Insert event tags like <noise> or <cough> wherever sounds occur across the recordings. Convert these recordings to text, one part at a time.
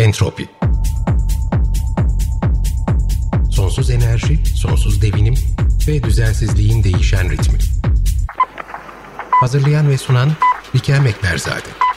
Entropi Sonsuz enerji, sonsuz devinim ve düzensizliğin değişen ritmi. Hazırlayan ve sunan Bikem Ekberzade.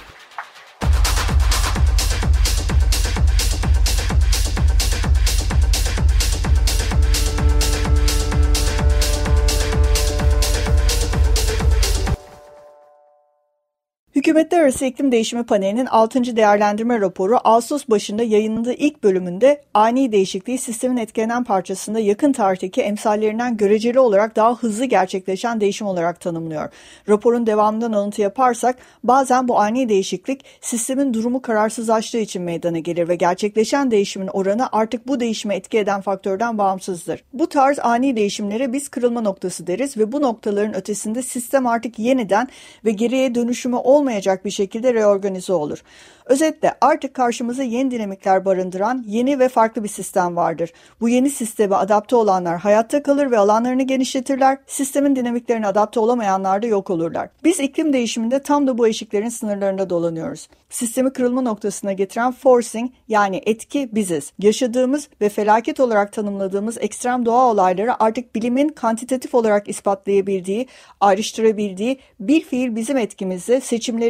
Hükümetler Arası İklim Değişimi Paneli'nin 6. değerlendirme raporu Ağustos başında yayınlandığı ilk bölümünde ani değişikliği sistemin etkilenen parçasında yakın tarihteki emsallerinden göreceli olarak daha hızlı gerçekleşen değişim olarak tanımlıyor. Raporun devamından alıntı yaparsak bazen bu ani değişiklik sistemin durumu kararsızlaştığı için meydana gelir ve gerçekleşen değişimin oranı artık bu değişime etki eden faktörden bağımsızdır. Bu tarz ani değişimlere biz kırılma noktası deriz ve bu noktaların ötesinde sistem artık yeniden ve geriye dönüşümü olmayan olmayacak bir şekilde reorganize olur. Özetle artık karşımıza yeni dinamikler barındıran yeni ve farklı bir sistem vardır. Bu yeni sisteme adapte olanlar hayatta kalır ve alanlarını genişletirler. Sistemin dinamiklerine adapte olamayanlar da yok olurlar. Biz iklim değişiminde tam da bu eşiklerin sınırlarında dolanıyoruz. Sistemi kırılma noktasına getiren forcing yani etki biziz. Yaşadığımız ve felaket olarak tanımladığımız ekstrem doğa olayları artık bilimin kantitatif olarak ispatlayabildiği, ayrıştırabildiği bir fiil bizim etkimizde,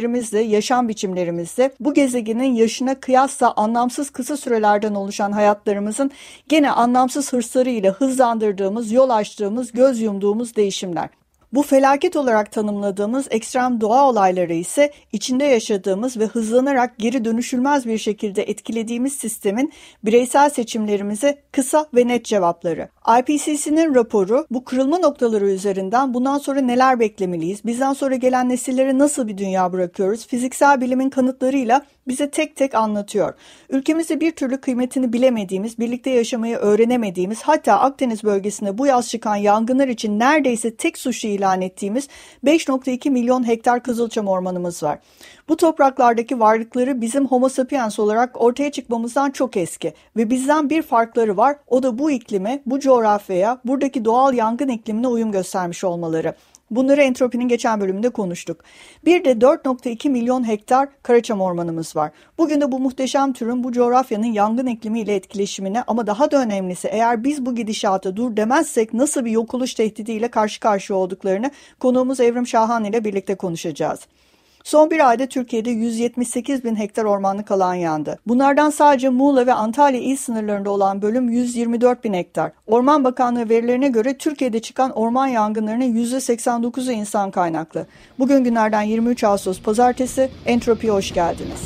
seçimlerimizle, yaşam biçimlerimizde bu gezegenin yaşına kıyasla anlamsız kısa sürelerden oluşan hayatlarımızın gene anlamsız hırslarıyla hızlandırdığımız, yol açtığımız, göz yumduğumuz değişimler. Bu felaket olarak tanımladığımız ekstrem doğa olayları ise içinde yaşadığımız ve hızlanarak geri dönüşülmez bir şekilde etkilediğimiz sistemin bireysel seçimlerimize kısa ve net cevapları. IPCC'nin raporu bu kırılma noktaları üzerinden bundan sonra neler beklemeliyiz, bizden sonra gelen nesillere nasıl bir dünya bırakıyoruz, fiziksel bilimin kanıtlarıyla bize tek tek anlatıyor. Ülkemizde bir türlü kıymetini bilemediğimiz, birlikte yaşamayı öğrenemediğimiz, hatta Akdeniz bölgesinde bu yaz çıkan yangınlar için neredeyse tek suçlu ilan ettiğimiz 5.2 milyon hektar kızılçam ormanımız var. Bu topraklardaki varlıkları bizim homo sapiens olarak ortaya çıkmamızdan çok eski ve bizden bir farkları var. O da bu iklime, bu coğrafyaya, buradaki doğal yangın iklimine uyum göstermiş olmaları. Bunları entropinin geçen bölümünde konuştuk. Bir de 4.2 milyon hektar karaçam ormanımız var. Bugün de bu muhteşem türün bu coğrafyanın yangın iklimiyle etkileşimine ama daha da önemlisi eğer biz bu gidişata dur demezsek nasıl bir yok oluş tehdidiyle karşı karşıya olduklarını konuğumuz Evrim Şahan ile birlikte konuşacağız. Son bir ayda Türkiye'de 178 bin hektar ormanlık alan yandı. Bunlardan sadece Muğla ve Antalya il sınırlarında olan bölüm 124 bin hektar. Orman Bakanlığı verilerine göre Türkiye'de çıkan orman yangınlarının %89'u insan kaynaklı. Bugün günlerden 23 Ağustos Pazartesi, Entropi'ye hoş geldiniz.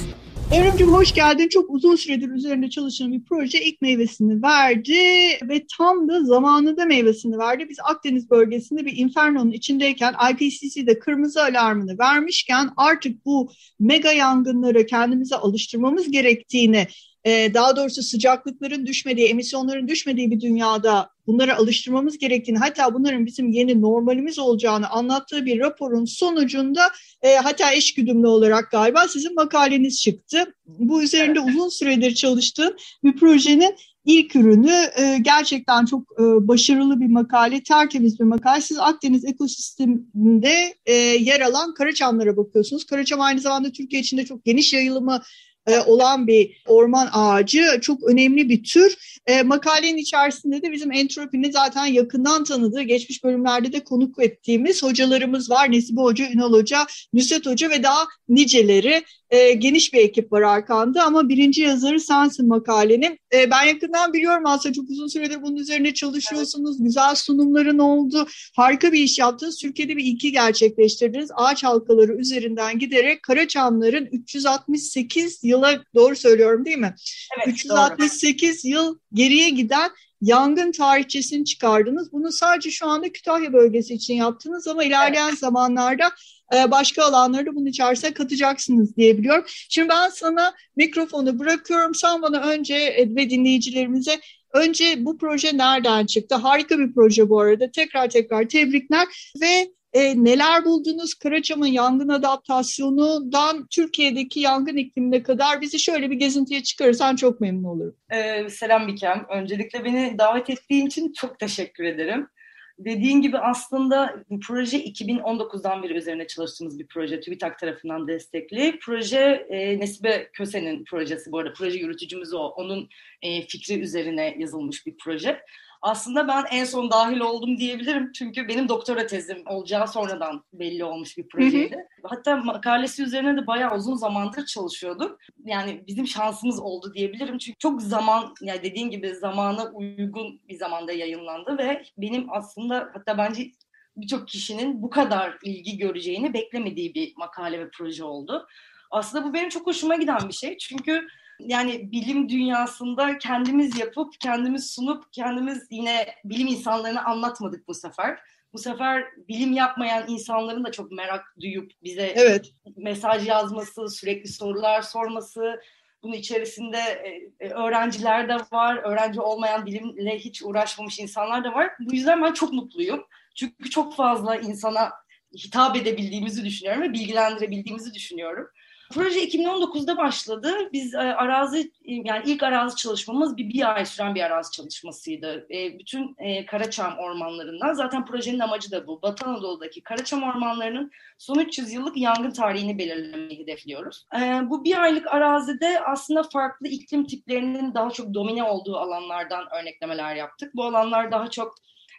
Evrimcim hoş geldin. Çok uzun süredir üzerinde çalışan bir proje ilk meyvesini verdi ve tam da zamanında meyvesini verdi. Biz Akdeniz bölgesinde bir infernonun içindeyken IPCC'de kırmızı alarmını vermişken artık bu mega yangınlara kendimize alıştırmamız gerektiğini ee, daha doğrusu sıcaklıkların düşmediği, emisyonların düşmediği bir dünyada bunlara alıştırmamız gerektiğini, hatta bunların bizim yeni normalimiz olacağını anlattığı bir raporun sonucunda e, hatta eşgüdümlü olarak galiba sizin makaleniz çıktı. Bu üzerinde uzun süredir çalıştığım bir projenin ilk ürünü e, gerçekten çok e, başarılı bir makale, tertemiz bir makale. Siz Akdeniz ekosisteminde e, yer alan Karaçamlara bakıyorsunuz. Karaçam aynı zamanda Türkiye içinde çok geniş yayılımı e, olan bir orman ağacı. Çok önemli bir tür. E, makalenin içerisinde de bizim entropini zaten yakından tanıdığı, geçmiş bölümlerde de konuk ettiğimiz hocalarımız var. Nesibe Hoca, Ünal Hoca, Nusret Hoca ve daha niceleri e, geniş bir ekip var arkanda ama birinci yazarı sensin makalenin. E, ben yakından biliyorum aslında çok uzun süredir bunun üzerine çalışıyorsunuz. Evet. Güzel sunumların oldu. Harika bir iş yaptınız. Türkiye'de bir ilki gerçekleştirdiniz. Ağaç halkaları üzerinden giderek Karaçamların 368 yıla doğru söylüyorum değil mi? Evet, 368 doğru. yıl geriye giden yangın tarihçesini çıkardınız. Bunu sadece şu anda Kütahya bölgesi için yaptınız ama ilerleyen evet. zamanlarda başka alanları da bunun içerisine katacaksınız diyebiliyorum. Şimdi ben sana mikrofonu bırakıyorum. Sen bana önce e, ve dinleyicilerimize önce bu proje nereden çıktı? Harika bir proje bu arada. Tekrar tekrar tebrikler ve e, neler buldunuz? Karaçam'ın yangın adaptasyonundan Türkiye'deki yangın iklimine kadar bizi şöyle bir gezintiye çıkarırsan çok memnun olurum. Ee, selam Bikem. Öncelikle beni davet ettiğin için çok teşekkür ederim. Dediğin gibi aslında bu proje 2019'dan beri üzerine çalıştığımız bir proje. TÜBİTAK tarafından destekli. Proje e, Nesibe Köse'nin projesi bu arada. Proje yürütücümüz o. Onun e, fikri üzerine yazılmış bir proje. Aslında ben en son dahil oldum diyebilirim. Çünkü benim doktora tezim olacağı sonradan belli olmuş bir projeydi. Hı hı. Hatta makalesi üzerine de bayağı uzun zamandır çalışıyorduk. Yani bizim şansımız oldu diyebilirim. Çünkü çok zaman, yani dediğin gibi zamana uygun bir zamanda yayınlandı ve benim aslında hatta bence birçok kişinin bu kadar ilgi göreceğini beklemediği bir makale ve proje oldu. Aslında bu benim çok hoşuma giden bir şey. Çünkü yani bilim dünyasında kendimiz yapıp, kendimiz sunup, kendimiz yine bilim insanlarına anlatmadık bu sefer. Bu sefer bilim yapmayan insanların da çok merak duyup bize evet. mesaj yazması, sürekli sorular sorması, bunun içerisinde e, e, öğrenciler de var, öğrenci olmayan bilimle hiç uğraşmamış insanlar da var. Bu yüzden ben çok mutluyum. Çünkü çok fazla insana hitap edebildiğimizi düşünüyorum ve bilgilendirebildiğimizi düşünüyorum. Proje 2019'da başladı. Biz e, arazi yani ilk arazi çalışmamız bir, bir ay süren bir arazi çalışmasıydı. E, bütün e, Karaçam ormanlarından zaten projenin amacı da bu. Batı Anadolu'daki Karaçam ormanlarının son 300 yıllık yangın tarihini belirlemeyi hedefliyoruz. E, bu bir aylık arazide aslında farklı iklim tiplerinin daha çok domine olduğu alanlardan örneklemeler yaptık. Bu alanlar daha çok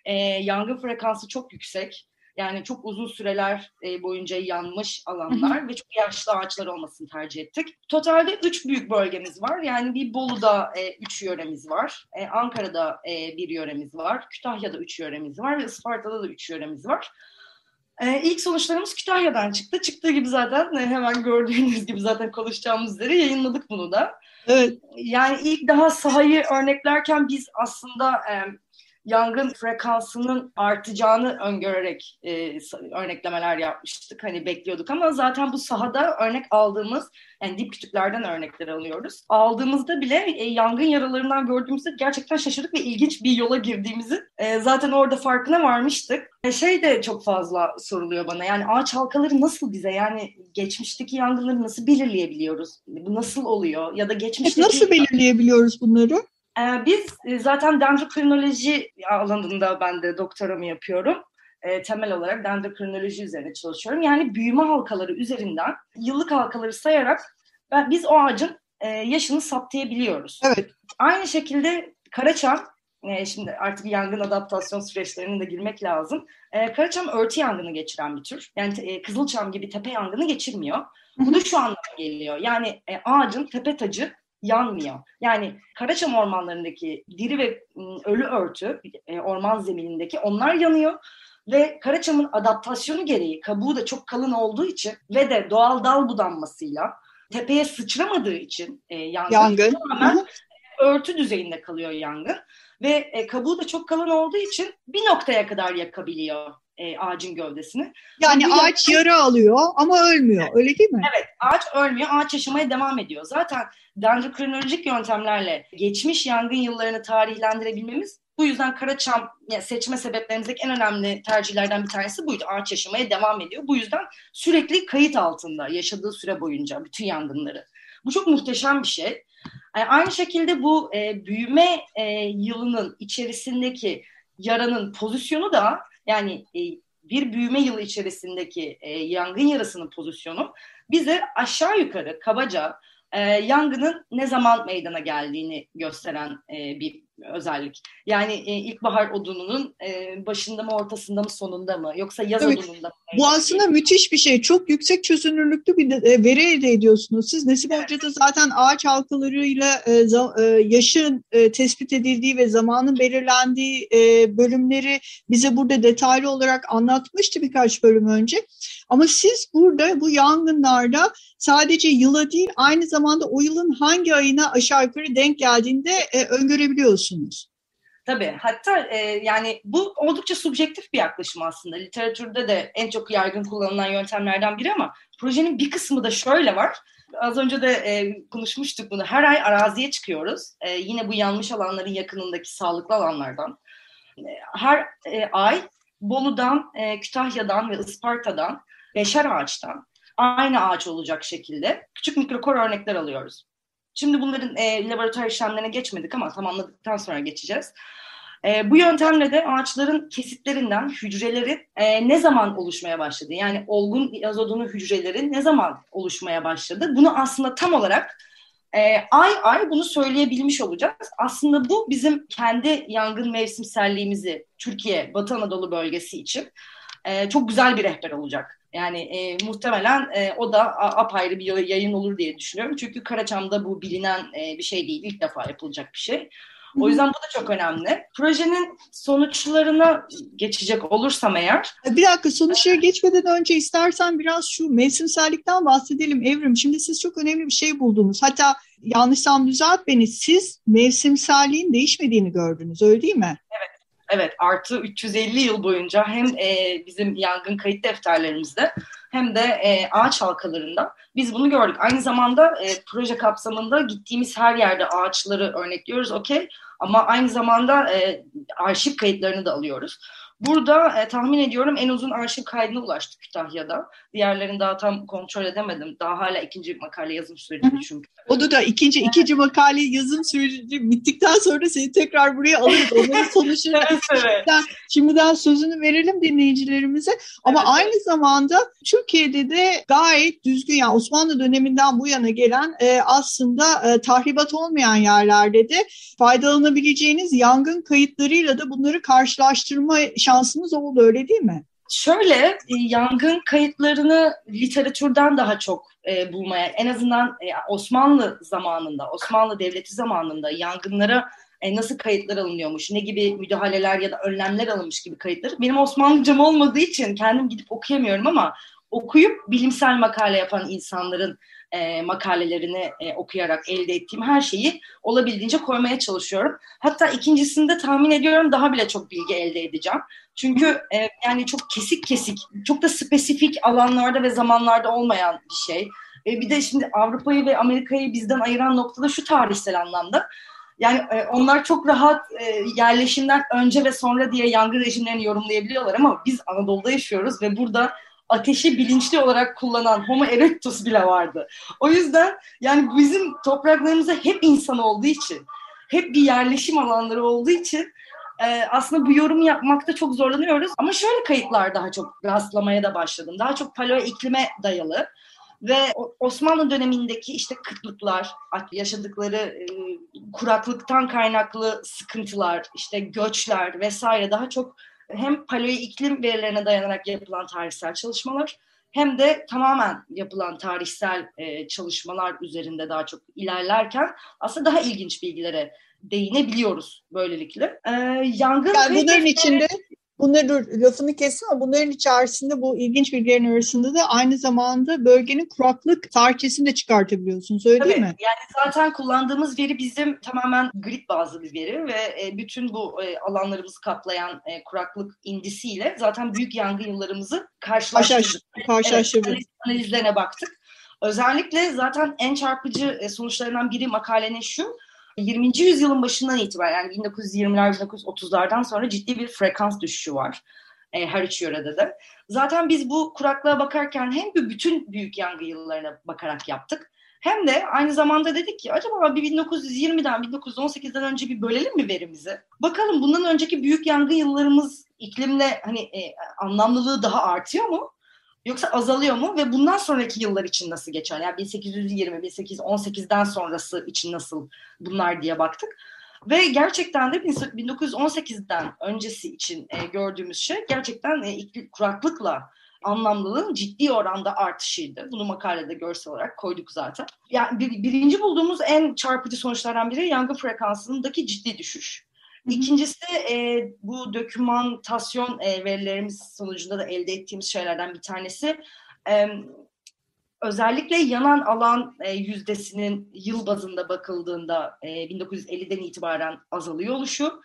e, yangın frekansı çok yüksek yani çok uzun süreler e, boyunca yanmış alanlar ve çok yaşlı ağaçlar olmasını tercih ettik. Totalde üç büyük bölgemiz var. Yani bir Bolu'da e, üç yöremiz var. E, Ankara'da e, bir yöremiz var. Kütahya'da üç yöremiz var ve Isparta'da da üç yöremiz var. Ee, ilk sonuçlarımız Kütahya'dan çıktı. Çıktığı gibi zaten hemen gördüğünüz gibi zaten konuşacağımız üzere yayınladık bunu da. Evet. Yani ilk daha sahayı örneklerken biz aslında e, yangın frekansının artacağını öngörerek e, örneklemeler yapmıştık. Hani bekliyorduk ama zaten bu sahada örnek aldığımız yani dip kütüklerden örnekler alıyoruz. Aldığımızda bile e, yangın yaralarından gördüğümüzde gerçekten şaşırdık ve ilginç bir yola girdiğimizi e, zaten orada farkına varmıştık. E, şey de çok fazla soruluyor bana yani ağaç halkaları nasıl bize yani geçmişteki yangınları nasıl belirleyebiliyoruz? Bu nasıl oluyor? Ya da geçmişteki... Nasıl belirleyebiliyoruz bunları? Ee, biz e, zaten dendrokrinoloji alanında ben de doktoramı yapıyorum. E, temel olarak dendrokrinoloji üzerine çalışıyorum. Yani büyüme halkaları üzerinden yıllık halkaları sayarak ben, biz o ağacın e, yaşını saptayabiliyoruz. Evet. Aynı şekilde Karaçam, e, şimdi artık yangın adaptasyon süreçlerine de girmek lazım. E, Karaçam örtü yangını geçiren bir tür. Yani e, Kızılçam gibi tepe yangını geçirmiyor. Bu da şu anlama geliyor. Yani e, ağacın tepe tacı yanmıyor. Yani Karaçam ormanlarındaki diri ve ölü örtü, e, orman zeminindeki onlar yanıyor. Ve Karaçam'ın adaptasyonu gereği kabuğu da çok kalın olduğu için ve de doğal dal budanmasıyla tepeye sıçramadığı için e, yangın, yangın. tamamen örtü düzeyinde kalıyor yangın. Ve e, kabuğu da çok kalın olduğu için bir noktaya kadar yakabiliyor e, ağacın gövdesini. Yani Bu ağaç yara alıyor ama ölmüyor evet. öyle değil mi? Evet ağaç ölmüyor ağaç yaşamaya devam ediyor. Zaten dendrokronolojik yöntemlerle geçmiş yangın yıllarını tarihlendirebilmemiz bu yüzden Karaçam seçme sebeplerimizdeki en önemli tercihlerden bir tanesi buydu. Ağaç yaşamaya devam ediyor. Bu yüzden sürekli kayıt altında yaşadığı süre boyunca bütün yangınları. Bu çok muhteşem bir şey. Yani aynı şekilde bu e, büyüme e, yılının içerisindeki yaranın pozisyonu da yani e, bir büyüme yılı içerisindeki e, yangın yarasının pozisyonu bize aşağı yukarı kabaca e, yangının ne zaman meydana geldiğini gösteren e, bir özellik. Yani e, ilkbahar odununun e, başında mı ortasında mı sonunda mı yoksa yaz evet. odununda mı? Bu aslında müthiş bir şey. Çok yüksek çözünürlüklü bir de, e, veri elde ediyorsunuz. Siz evet. Hoca'da zaten ağaç halkalarıyla e, e, yaşın e, tespit edildiği ve zamanın belirlendiği e, bölümleri bize burada detaylı olarak anlatmıştı birkaç bölüm önce. Ama siz burada bu yangınlarda sadece yıla değil aynı zamanda o yılın hangi ayına aşağı yukarı denk geldiğinde e, öngörebiliyorsunuz. Tabii. Hatta e, yani bu oldukça subjektif bir yaklaşım aslında. Literatürde de en çok yaygın kullanılan yöntemlerden biri ama projenin bir kısmı da şöyle var. Az önce de e, konuşmuştuk bunu. Her ay araziye çıkıyoruz. E, yine bu yanmış alanların yakınındaki sağlıklı alanlardan. E, her e, ay Bolu'dan, e, Kütahya'dan ve Isparta'dan beşer ağaçtan aynı ağaç olacak şekilde küçük mikrokor örnekler alıyoruz. Şimdi bunların e, laboratuvar işlemlerine geçmedik ama tamamladıktan sonra geçeceğiz. E, bu yöntemle de ağaçların kesitlerinden hücrelerin e, ne zaman oluşmaya başladı? Yani olgun yazodunu hücrelerin ne zaman oluşmaya başladı? Bunu aslında tam olarak e, ay ay bunu söyleyebilmiş olacağız. Aslında bu bizim kendi yangın mevsimselliğimizi Türkiye, Batı Anadolu bölgesi için e, çok güzel bir rehber olacak. Yani e, muhtemelen e, o da apayrı bir yayın olur diye düşünüyorum. Çünkü Karaçam'da bu bilinen e, bir şey değil. İlk defa yapılacak bir şey. O yüzden bu da çok önemli. Projenin sonuçlarına geçecek olursam eğer. Bir dakika sonuçlara geçmeden önce istersen biraz şu mevsimsellikten bahsedelim Evrim. Şimdi siz çok önemli bir şey buldunuz. Hatta yanlışsam düzelt beni. Siz mevsimselliğin değişmediğini gördünüz öyle değil mi? Evet. Artı 350 yıl boyunca hem e, bizim yangın kayıt defterlerimizde hem de e, ağaç halkalarında biz bunu gördük. Aynı zamanda e, proje kapsamında gittiğimiz her yerde ağaçları örnekliyoruz okey ama aynı zamanda e, arşiv kayıtlarını da alıyoruz. Burada e, tahmin ediyorum en uzun arşiv kaydına ulaştık Kütahya'da. Diğerlerini daha tam kontrol edemedim. Daha hala ikinci makale yazım süreci çünkü. O da ikinci ikinci makale yazım süreci bittikten sonra seni tekrar buraya alırız. Onların sonuçları <laughs> evet, evet. şimdiden sözünü verelim dinleyicilerimize. Ama evet, aynı zamanda Türkiye'de de gayet düzgün yani Osmanlı döneminden bu yana gelen e, aslında e, tahribat olmayan yerlerde de faydalanabileceğiniz yangın kayıtlarıyla da bunları karşılaştırma şansımız oldu öyle değil mi? Şöyle e, yangın kayıtlarını literatürden daha çok e, bulmaya en azından e, Osmanlı zamanında Osmanlı Devleti zamanında yangınlara e, nasıl kayıtlar alınıyormuş, ne gibi müdahaleler ya da önlemler alınmış gibi kayıtları. Benim Osmanlıcam olmadığı için kendim gidip okuyamıyorum ama okuyup bilimsel makale yapan insanların e, makalelerini e, okuyarak elde ettiğim her şeyi olabildiğince koymaya çalışıyorum. Hatta ikincisinde tahmin ediyorum daha bile çok bilgi elde edeceğim. Çünkü e, yani çok kesik kesik, çok da spesifik alanlarda ve zamanlarda olmayan bir şey. E, bir de şimdi Avrupa'yı ve Amerika'yı bizden ayıran noktada şu tarihsel anlamda. Yani e, onlar çok rahat e, yerleşimden önce ve sonra diye yangın rejimlerini yorumlayabiliyorlar ama biz Anadolu'da yaşıyoruz ve burada ateşi bilinçli olarak kullanan Homo erectus bile vardı. O yüzden yani bizim topraklarımızda hep insan olduğu için, hep bir yerleşim alanları olduğu için e, aslında bu yorumu yapmakta çok zorlanıyoruz. Ama şöyle kayıtlar daha çok rastlamaya da başladım. Daha çok paleo iklime dayalı ve Osmanlı dönemindeki işte kıtlıklar, yaşadıkları e, kuraklıktan kaynaklı sıkıntılar, işte göçler vesaire daha çok hem paleo iklim verilerine dayanarak yapılan tarihsel çalışmalar hem de tamamen yapılan tarihsel e, çalışmalar üzerinde daha çok ilerlerken aslında daha ilginç bilgilere değinebiliyoruz böylelikle. E, yangın yani bunların içinde Bunları dur, lafını kestim ama bunların içerisinde bu ilginç bilgilerin arasında da aynı zamanda bölgenin kuraklık tarihçesini de çıkartabiliyorsunuz öyle Tabii, değil mi? Yani zaten kullandığımız veri bizim tamamen grid bazlı bir veri ve e, bütün bu e, alanlarımızı kaplayan e, kuraklık indisiyle zaten büyük yangın yıllarımızı karşılaştırdık. Karşılaştırdık. Evet, analizlerine baktık. Özellikle zaten en çarpıcı sonuçlarından biri makalenin şu, 20. yüzyılın başından itibaren yani 1920'ler 1930'lardan sonra ciddi bir frekans düşüşü var e, her üç yörede de. Zaten biz bu kuraklığa bakarken hem bir bütün büyük yangın yıllarına bakarak yaptık. Hem de aynı zamanda dedik ki acaba bir 1920'den 1918'den önce bir bölelim mi verimizi? Bakalım bundan önceki büyük yangın yıllarımız iklimle hani e, anlamlılığı daha artıyor mu? Yoksa azalıyor mu ve bundan sonraki yıllar için nasıl geçer? Yani 1820, 1818'den sonrası için nasıl bunlar diye baktık. Ve gerçekten de 1918'den öncesi için e, gördüğümüz şey gerçekten e, kuraklıkla anlamlılığın ciddi oranda artışıydı. Bunu makalede görsel olarak koyduk zaten. Yani bir, birinci bulduğumuz en çarpıcı sonuçlardan biri yangın frekansındaki ciddi düşüş. İkincisi e, bu dokümantasyon e, verilerimiz sonucunda da elde ettiğimiz şeylerden bir tanesi. E, özellikle yanan alan e, yüzdesinin yıl bazında bakıldığında e, 1950'den itibaren azalıyor oluşu.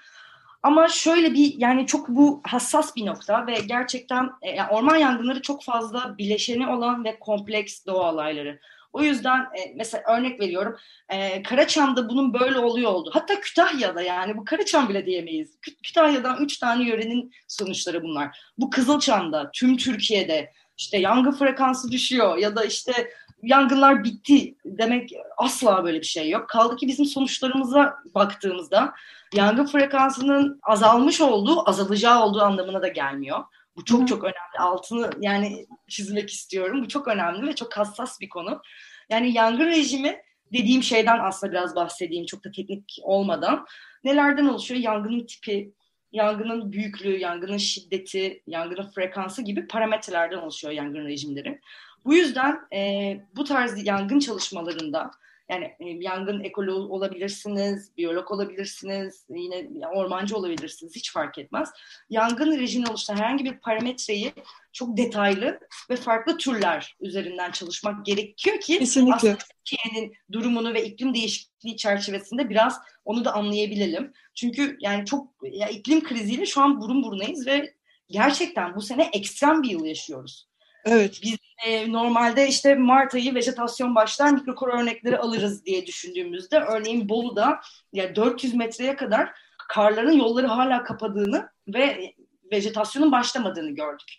Ama şöyle bir yani çok bu hassas bir nokta ve gerçekten e, orman yangınları çok fazla bileşeni olan ve kompleks doğa olayları. O yüzden e, mesela örnek veriyorum e, Karaçam'da bunun böyle oluyor oldu. Hatta Kütahya'da yani bu Karaçam bile diyemeyiz. Kü Kütahya'dan üç tane yörenin sonuçları bunlar. Bu Kızılçam'da, tüm Türkiye'de işte yangın frekansı düşüyor ya da işte yangınlar bitti demek asla böyle bir şey yok. Kaldı ki bizim sonuçlarımıza baktığımızda yangın frekansının azalmış olduğu, azalacağı olduğu anlamına da gelmiyor. Bu çok çok önemli. Altını yani çizmek istiyorum. Bu çok önemli ve çok hassas bir konu. Yani yangın rejimi dediğim şeyden aslında biraz bahsedeyim çok da teknik olmadan. Nelerden oluşuyor? Yangının tipi, yangının büyüklüğü, yangının şiddeti, yangının frekansı gibi parametrelerden oluşuyor yangın rejimleri. Bu yüzden e, bu tarz yangın çalışmalarında yani e, yangın ekoloğu olabilirsiniz, biyolog olabilirsiniz, yine ormancı olabilirsiniz hiç fark etmez. Yangın rejimi oluşturan herhangi bir parametreyi çok detaylı ve farklı türler üzerinden çalışmak gerekiyor ki Kesinlikle. aslında Türkiye'nin durumunu ve iklim değişikliği çerçevesinde biraz onu da anlayabilelim. Çünkü yani çok ya iklim kriziyle şu an burun burunayız ve gerçekten bu sene ekstrem bir yıl yaşıyoruz. Evet. Biz e, normalde işte Mart ayı vejetasyon başlar mikrokor örnekleri alırız diye düşündüğümüzde örneğin Bolu'da ya 400 metreye kadar karların yolları hala kapadığını ve vejetasyonun başlamadığını gördük.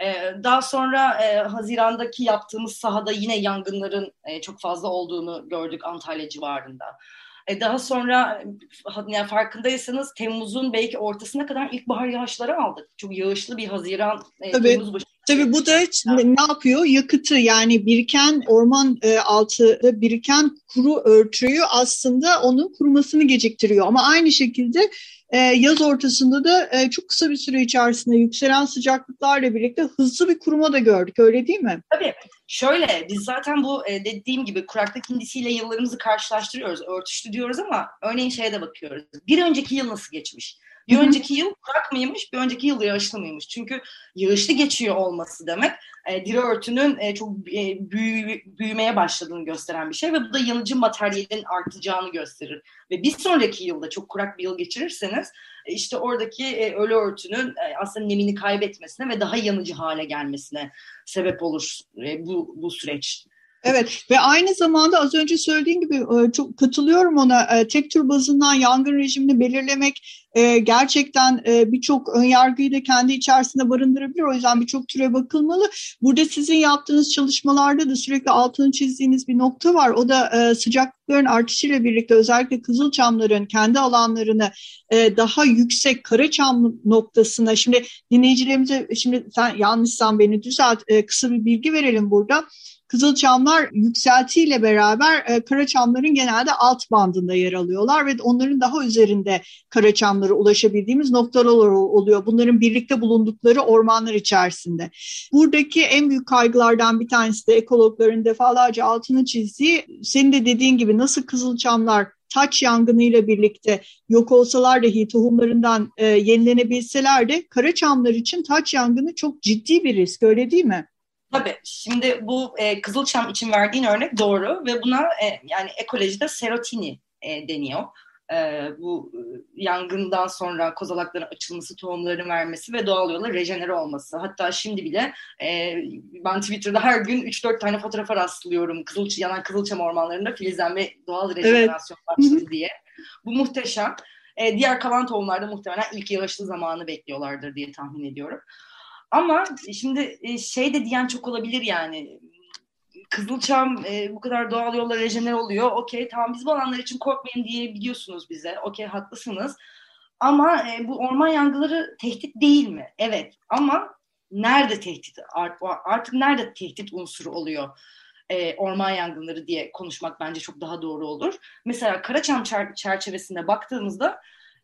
Ee, daha sonra e, Haziran'daki yaptığımız sahada yine yangınların e, çok fazla olduğunu gördük Antalya civarında. E, daha sonra yani farkındaysanız Temmuz'un belki ortasına kadar ilkbahar yağışları aldık. Çok yağışlı bir Haziran, e. Temmuz başı. Tabii bu da ne yapıyor? Yakıtı yani biriken orman e, altıda biriken kuru örtüyü aslında onun kurumasını geciktiriyor. Ama aynı şekilde e, yaz ortasında da e, çok kısa bir süre içerisinde yükselen sıcaklıklarla birlikte hızlı bir kuruma da gördük. Öyle değil mi? Tabii. Şöyle biz zaten bu e, dediğim gibi kuraklık indisiyle yıllarımızı karşılaştırıyoruz. Örtüştü diyoruz ama örneğin şeye de bakıyoruz. Bir önceki yıl nasıl geçmiş? Bir önceki yıl kurak mıymış, bir önceki yıl yağışlı mıymış? Çünkü yağışlı geçiyor olması demek e, diri örtünün e, çok e, büyü, büyümeye başladığını gösteren bir şey ve bu da yanıcı materyalin artacağını gösterir. Ve bir sonraki yılda çok kurak bir yıl geçirirseniz e, işte oradaki e, ölü örtünün e, aslında nemini kaybetmesine ve daha yanıcı hale gelmesine sebep olur e, bu, bu süreç. Evet ve aynı zamanda az önce söylediğim gibi e, çok katılıyorum ona e, tek tür bazından yangın rejimini belirlemek e, gerçekten birçok önyargıyı da kendi içerisinde barındırabilir. O yüzden birçok türe bakılmalı. Burada sizin yaptığınız çalışmalarda da sürekli altını çizdiğiniz bir nokta var. O da sıcaklıkların artışıyla birlikte özellikle Kızılçamların kendi alanlarını daha yüksek Karaçam noktasına şimdi dinleyicilerimize şimdi sen yanlışsan beni düzelt kısa bir bilgi verelim burada. Kızılçamlar yükseltiyle beraber e, Karaçamların genelde alt bandında yer alıyorlar ve onların daha üzerinde Karaçamlara ulaşabildiğimiz noktalar oluyor. Bunların birlikte bulundukları ormanlar içerisinde. Buradaki en büyük kaygılardan bir tanesi de ekologların defalarca altını çizdiği senin de dediğin gibi nasıl Kızılçamlar taç yangınıyla birlikte yok olsalar dahi tohumlarından e, yenilenebilseler de Karaçamlar için taç yangını çok ciddi bir risk öyle değil mi? Tabii. Şimdi bu e, Kızılçam için verdiğin örnek doğru ve buna e, yani ekolojide serotini e, deniyor. E, bu e, yangından sonra kozalakların açılması, tohumların vermesi ve doğal yolla rejenere olması. Hatta şimdi bile e, ben Twitter'da her gün 3-4 tane fotoğrafa rastlıyorum. Kızılç yanan Kızılçam ormanlarında filizlenme doğal rejenerasyon evet. başladı diye. Bu muhteşem. E, diğer kalan tohumlarda muhtemelen ilk yağışlı zamanı bekliyorlardır diye tahmin ediyorum. Ama şimdi e, şey de diyen çok olabilir yani. Kızılçam e, bu kadar doğal yolla rejener oluyor. Okey tamam biz bu alanlar için korkmayın diye biliyorsunuz bize. Okey haklısınız. Ama e, bu orman yangınları tehdit değil mi? Evet ama nerede tehdit? Artık nerede tehdit unsuru oluyor? E, orman yangınları diye konuşmak bence çok daha doğru olur. Mesela Karaçam çerçevesinde baktığımızda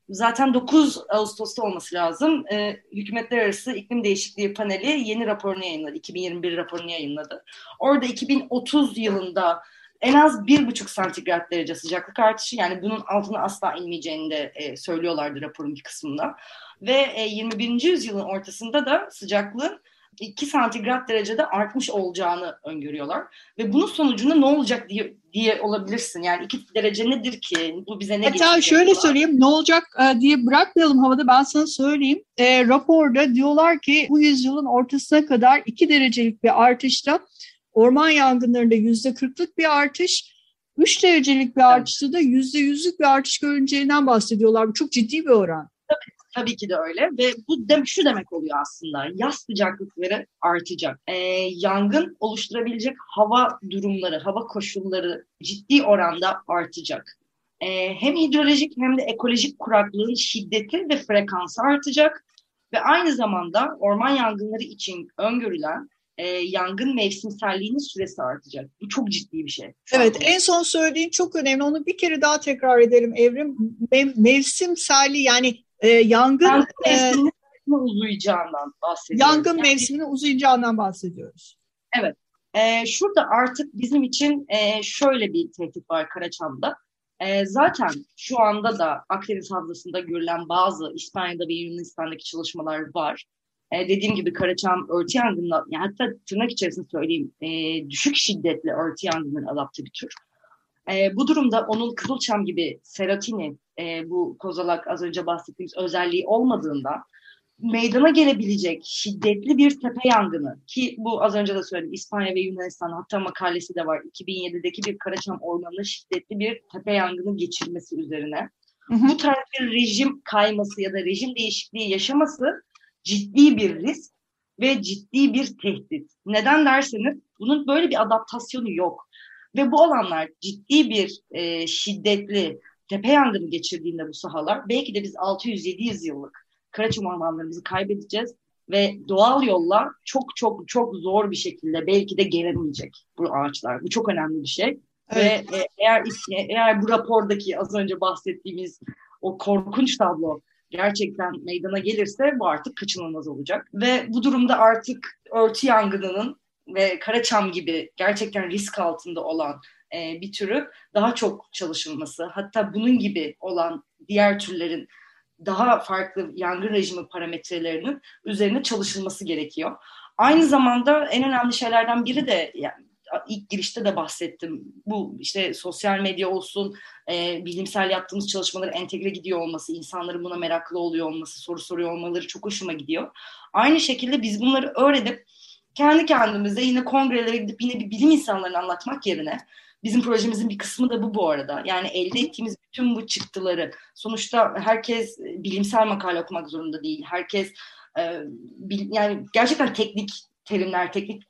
zaten 9 Ağustos'ta olması lazım. E, Hükümetler Arası İklim Değişikliği Paneli yeni raporunu yayınladı. 2021 raporunu yayınladı. Orada 2030 yılında en az bir buçuk santigrat derece sıcaklık artışı yani bunun altına asla inmeyeceğini de e, söylüyorlardı raporun bir kısmında. Ve e, 21. yüzyılın ortasında da sıcaklığın 2 santigrat derecede artmış olacağını öngörüyorlar. Ve bunun sonucunda ne olacak diye, diye olabilirsin. Yani 2 derece nedir ki? Bu bize ne Hatta şöyle diyorlar? söyleyeyim ne olacak e, diye bırakmayalım havada ben sana söyleyeyim. E, raporda diyorlar ki bu yüzyılın ortasına kadar 2 derecelik bir artışta orman yangınlarında %40'lık bir artış 3 derecelik bir artışta da %100'lük bir artış görüneceğinden bahsediyorlar. Bu çok ciddi bir oran. Tabii Tabii ki de öyle ve bu de, şu demek oluyor aslında yaz sıcaklıkları artacak. Ee, yangın oluşturabilecek hava durumları, hava koşulları ciddi oranda artacak. Ee, hem hidrolojik hem de ekolojik kuraklığın şiddeti ve frekansı artacak ve aynı zamanda orman yangınları için öngörülen e, yangın mevsimselliğinin süresi artacak. Bu çok ciddi bir şey. Evet en son söylediğin çok önemli. Onu bir kere daha tekrar edelim Evrim. Mev mevsimselliği yani e, yangın e, mevsiminin uzayacağından bahsediyoruz. Yangın yani, mevsiminin uzayacağından bahsediyoruz. Evet. E, şurada artık bizim için e, şöyle bir tehdit var Karaçam'da. E, zaten şu anda da Akdeniz Havzası'nda görülen bazı İspanya'da ve Yunanistan'daki çalışmalar var. E, dediğim gibi Karaçam örtü yangınına, yani hatta tırnak içerisinde söyleyeyim, e, düşük şiddetli örtü yangınına adapte bir tür. E, bu durumda onun Kızılçam gibi serotini, e, bu kozalak az önce bahsettiğimiz özelliği olmadığında meydana gelebilecek şiddetli bir tepe yangını ki bu az önce de söyledim İspanya ve Yunanistan hatta makalesi de var 2007'deki bir Karaçam ormanının şiddetli bir tepe yangını geçirmesi üzerine. Hı hı. Bu tarz bir rejim kayması ya da rejim değişikliği yaşaması ciddi bir risk ve ciddi bir tehdit. Neden derseniz bunun böyle bir adaptasyonu yok. Ve bu alanlar ciddi bir e, şiddetli tepe yangını geçirdiğinde bu sahalar belki de biz 600-700 yıllık Karaçam ormanlarımızı kaybedeceğiz ve doğal yolla çok çok çok zor bir şekilde belki de gelemeyecek bu ağaçlar. Bu çok önemli bir şey. Evet. Ve e, eğer eğer bu rapordaki az önce bahsettiğimiz o korkunç tablo gerçekten meydana gelirse bu artık kaçınılmaz olacak. Ve bu durumda artık örtü yangınının ve Karaçam gibi gerçekten risk altında olan e, bir türü daha çok çalışılması, hatta bunun gibi olan diğer türlerin daha farklı yangın rejimi parametrelerinin üzerine çalışılması gerekiyor. Aynı zamanda en önemli şeylerden biri de yani ilk girişte de bahsettim. Bu işte sosyal medya olsun, e, bilimsel yaptığımız çalışmaları entegre gidiyor olması, insanların buna meraklı oluyor olması, soru soruyor olmaları çok hoşuma gidiyor. Aynı şekilde biz bunları öğrenip kendi kendimize yine kongrelere gidip yine bir bilim insanlarını anlatmak yerine Bizim projemizin bir kısmı da bu bu arada. Yani elde ettiğimiz bütün bu çıktıları sonuçta herkes bilimsel makale okumak zorunda değil. Herkes e, bil, yani gerçekten teknik terimler, teknik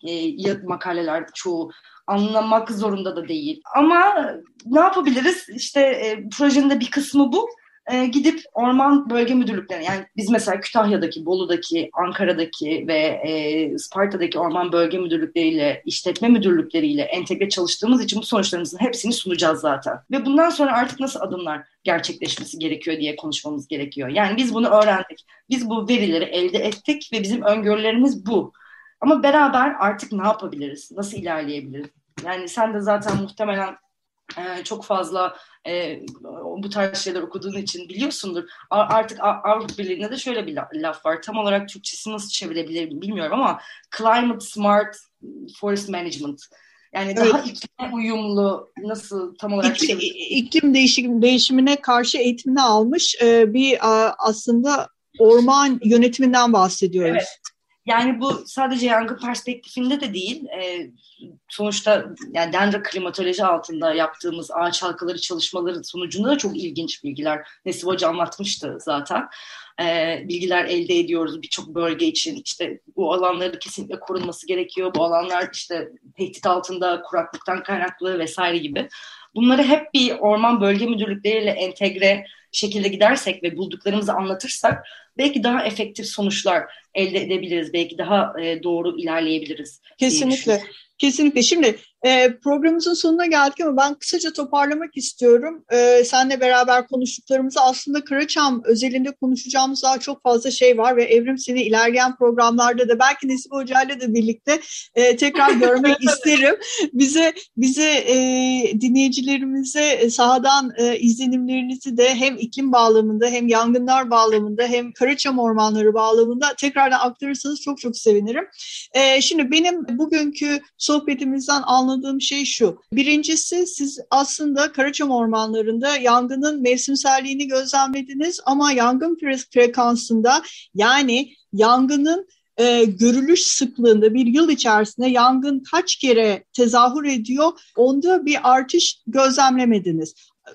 e, makaleler çoğu anlamak zorunda da değil. Ama ne yapabiliriz? İşte e, projenin de bir kısmı bu e, gidip orman bölge müdürlüklerine yani biz mesela Kütahya'daki, Bolu'daki, Ankara'daki ve e, Sparta'daki orman bölge müdürlükleriyle, işletme müdürlükleriyle entegre çalıştığımız için bu sonuçlarımızın hepsini sunacağız zaten. Ve bundan sonra artık nasıl adımlar gerçekleşmesi gerekiyor diye konuşmamız gerekiyor. Yani biz bunu öğrendik. Biz bu verileri elde ettik ve bizim öngörülerimiz bu. Ama beraber artık ne yapabiliriz? Nasıl ilerleyebiliriz? Yani sen de zaten muhtemelen çok fazla e, bu tarz şeyler okuduğun için biliyorsundur. Artık Avrupa Birliği'nde de şöyle bir laf var. Tam olarak Türkçesi nasıl çevirebilirim bilmiyorum ama climate smart forest management. Yani evet. daha iklime uyumlu nasıl tam olarak İklim, iklim değişim, değişimine karşı eğitimini almış e, bir aslında orman yönetiminden bahsediyoruz. Evet. Yani bu sadece yangın perspektifinde de değil. E, sonuçta yani dendro klimatoloji altında yaptığımız ağaç halkaları çalışmaları sonucunda da çok ilginç bilgiler. Nesip Hoca anlatmıştı zaten. E, bilgiler elde ediyoruz birçok bölge için. İşte bu alanları kesinlikle korunması gerekiyor. Bu alanlar işte tehdit altında kuraklıktan kaynaklı vesaire gibi. Bunları hep bir orman bölge müdürlükleriyle entegre şekilde gidersek ve bulduklarımızı anlatırsak belki daha efektif sonuçlar elde edebiliriz. Belki daha e, doğru ilerleyebiliriz. Kesinlikle. Kesinlikle. Şimdi e, programımızın sonuna geldik ama ben kısaca toparlamak istiyorum. E, seninle beraber konuştuklarımızı aslında Karaçam özelinde konuşacağımız daha çok fazla şey var ve Evrim seni ilerleyen programlarda da belki Nesip Hoca ile de birlikte e, tekrar görmek <laughs> isterim. Bize bize e, dinleyicilerimize sahadan e, izlenimlerinizi de hem iklim bağlamında hem yangınlar bağlamında hem Karaçam ormanları bağlamında tekrardan aktarırsanız çok çok sevinirim. E, şimdi benim bugünkü sohbetimizden anladığım şey şu. Birincisi siz aslında Karaçam ormanlarında yangının mevsimselliğini gözlemlediniz ama yangın frekansında yani yangının e, görülüş sıklığında bir yıl içerisinde yangın kaç kere tezahür ediyor onda bir artış gözlemlemediniz.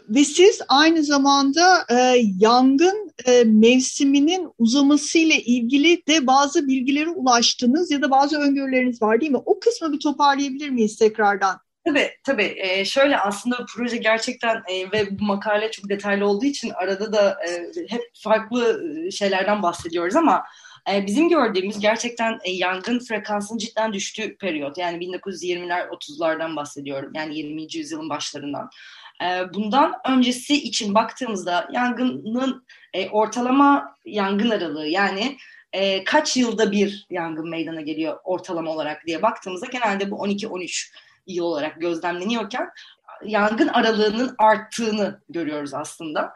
Ve siz aynı zamanda e, yangın e, mevsiminin uzamasıyla ilgili de bazı bilgilere ulaştınız ya da bazı öngörüleriniz var değil mi? O kısmı bir toparlayabilir miyiz tekrardan? Tabii tabii. Ee, şöyle aslında proje gerçekten e, ve bu makale çok detaylı olduğu için arada da e, hep farklı e, şeylerden bahsediyoruz ama e, bizim gördüğümüz gerçekten e, yangın frekansının cidden düştüğü periyot. Yani 1920'ler 30'lardan bahsediyorum. Yani 20. yüzyılın başlarından. E, bundan öncesi için baktığımızda yangının e, ortalama yangın aralığı yani e, kaç yılda bir yangın meydana geliyor ortalama olarak diye baktığımızda genelde bu 12-13 yıl olarak gözlemleniyorken yangın aralığının arttığını görüyoruz aslında.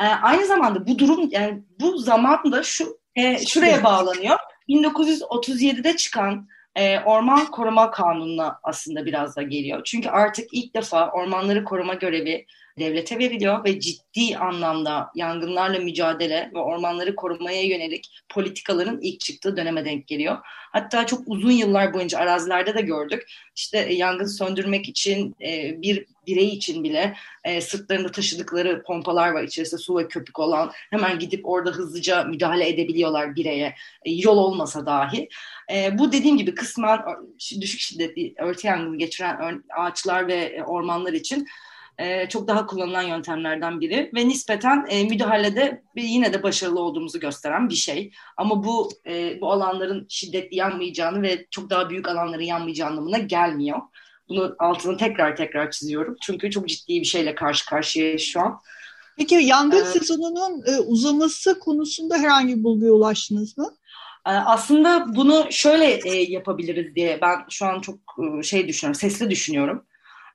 E, aynı zamanda bu durum yani bu zaman da şu e, şuraya bağlanıyor. 1937'de çıkan e, orman koruma kanununa aslında biraz da geliyor. Çünkü artık ilk defa ormanları koruma görevi devlete veriliyor ve ciddi anlamda yangınlarla mücadele ve ormanları korumaya yönelik politikaların ilk çıktığı döneme denk geliyor. Hatta çok uzun yıllar boyunca arazilerde de gördük. İşte e, yangın söndürmek için e, bir birey için bile e, sırtlarında taşıdıkları pompalar var içerisinde su ve köpük olan. Hemen gidip orada hızlıca müdahale edebiliyorlar bireye. Yol olmasa dahi. Bu dediğim gibi kısmen düşük şiddetli örtü yangını geçiren ağaçlar ve ormanlar için e, çok daha kullanılan yöntemlerden biri ve nispeten e, müdahalede yine de başarılı olduğumuzu gösteren bir şey. Ama bu e, bu alanların şiddetli yanmayacağını ve çok daha büyük alanların yanmayacağı anlamına gelmiyor. Bunu altını tekrar tekrar çiziyorum. Çünkü çok ciddi bir şeyle karşı karşıyayız şu an. Peki yangın ee, sezonunun e, uzaması konusunda herhangi bir bulguya ulaştınız mı? Aslında bunu şöyle yapabiliriz diye ben şu an çok şey düşünüyorum, sesli düşünüyorum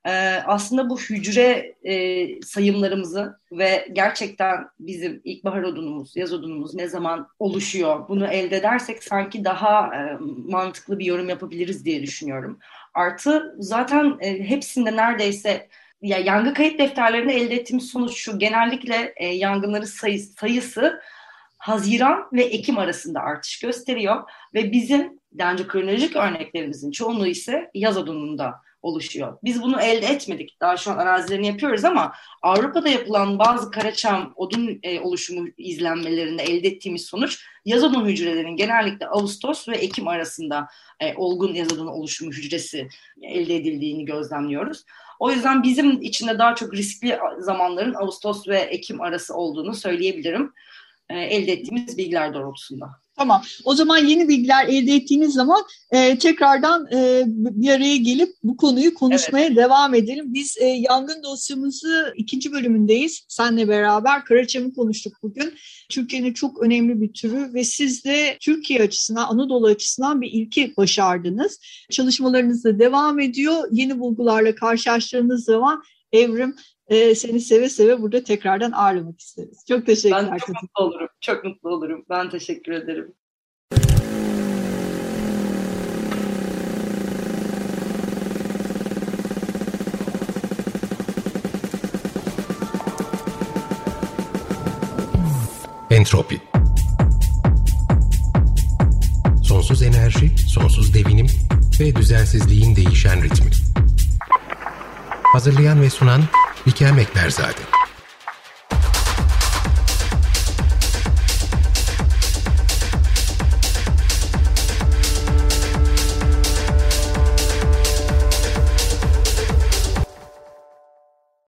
e, aslında bu hücre e, sayımlarımızı ve gerçekten bizim ilkbahar odunumuz, yaz odunumuz ne zaman oluşuyor bunu elde edersek sanki daha e, mantıklı bir yorum yapabiliriz diye düşünüyorum. Artı zaten e, hepsinde neredeyse ya yangın kayıt defterlerinde elde ettiğimiz sonuç şu genellikle yangınların sayı, sayısı Haziran ve Ekim arasında artış gösteriyor ve bizim daha önce kronolojik örneklerimizin çoğunluğu ise yaz odununda oluşuyor. Biz bunu elde etmedik. Daha şu an arazilerini yapıyoruz ama Avrupa'da yapılan bazı karaçam odun e, oluşumu izlenmelerinde elde ettiğimiz sonuç yaz odun hücrelerinin genellikle Ağustos ve Ekim arasında e, olgun yaz odun oluşumu hücresi elde edildiğini gözlemliyoruz. O yüzden bizim içinde daha çok riskli zamanların Ağustos ve Ekim arası olduğunu söyleyebilirim. E, elde ettiğimiz bilgiler doğrultusunda. Tamam. O zaman yeni bilgiler elde ettiğiniz zaman e, tekrardan e, bir araya gelip bu konuyu konuşmaya evet. devam edelim. Biz e, yangın dosyamızı ikinci bölümündeyiz. Senle beraber Karaçam'ı konuştuk bugün. Türkiye'nin çok önemli bir türü ve siz de Türkiye açısından, Anadolu açısından bir ilki başardınız. Çalışmalarınız da devam ediyor. Yeni bulgularla karşılaştığınız zaman Evrim e, seni seve seve burada tekrardan ağırlamak isteriz. Çok teşekkürler. Ben çok mutlu olurum. Çok mutlu olurum. Ben teşekkür ederim. Entropi Sonsuz enerji, sonsuz devinim ve düzensizliğin değişen ritmi. Hazırlayan ve sunan Bikem Ekberzade.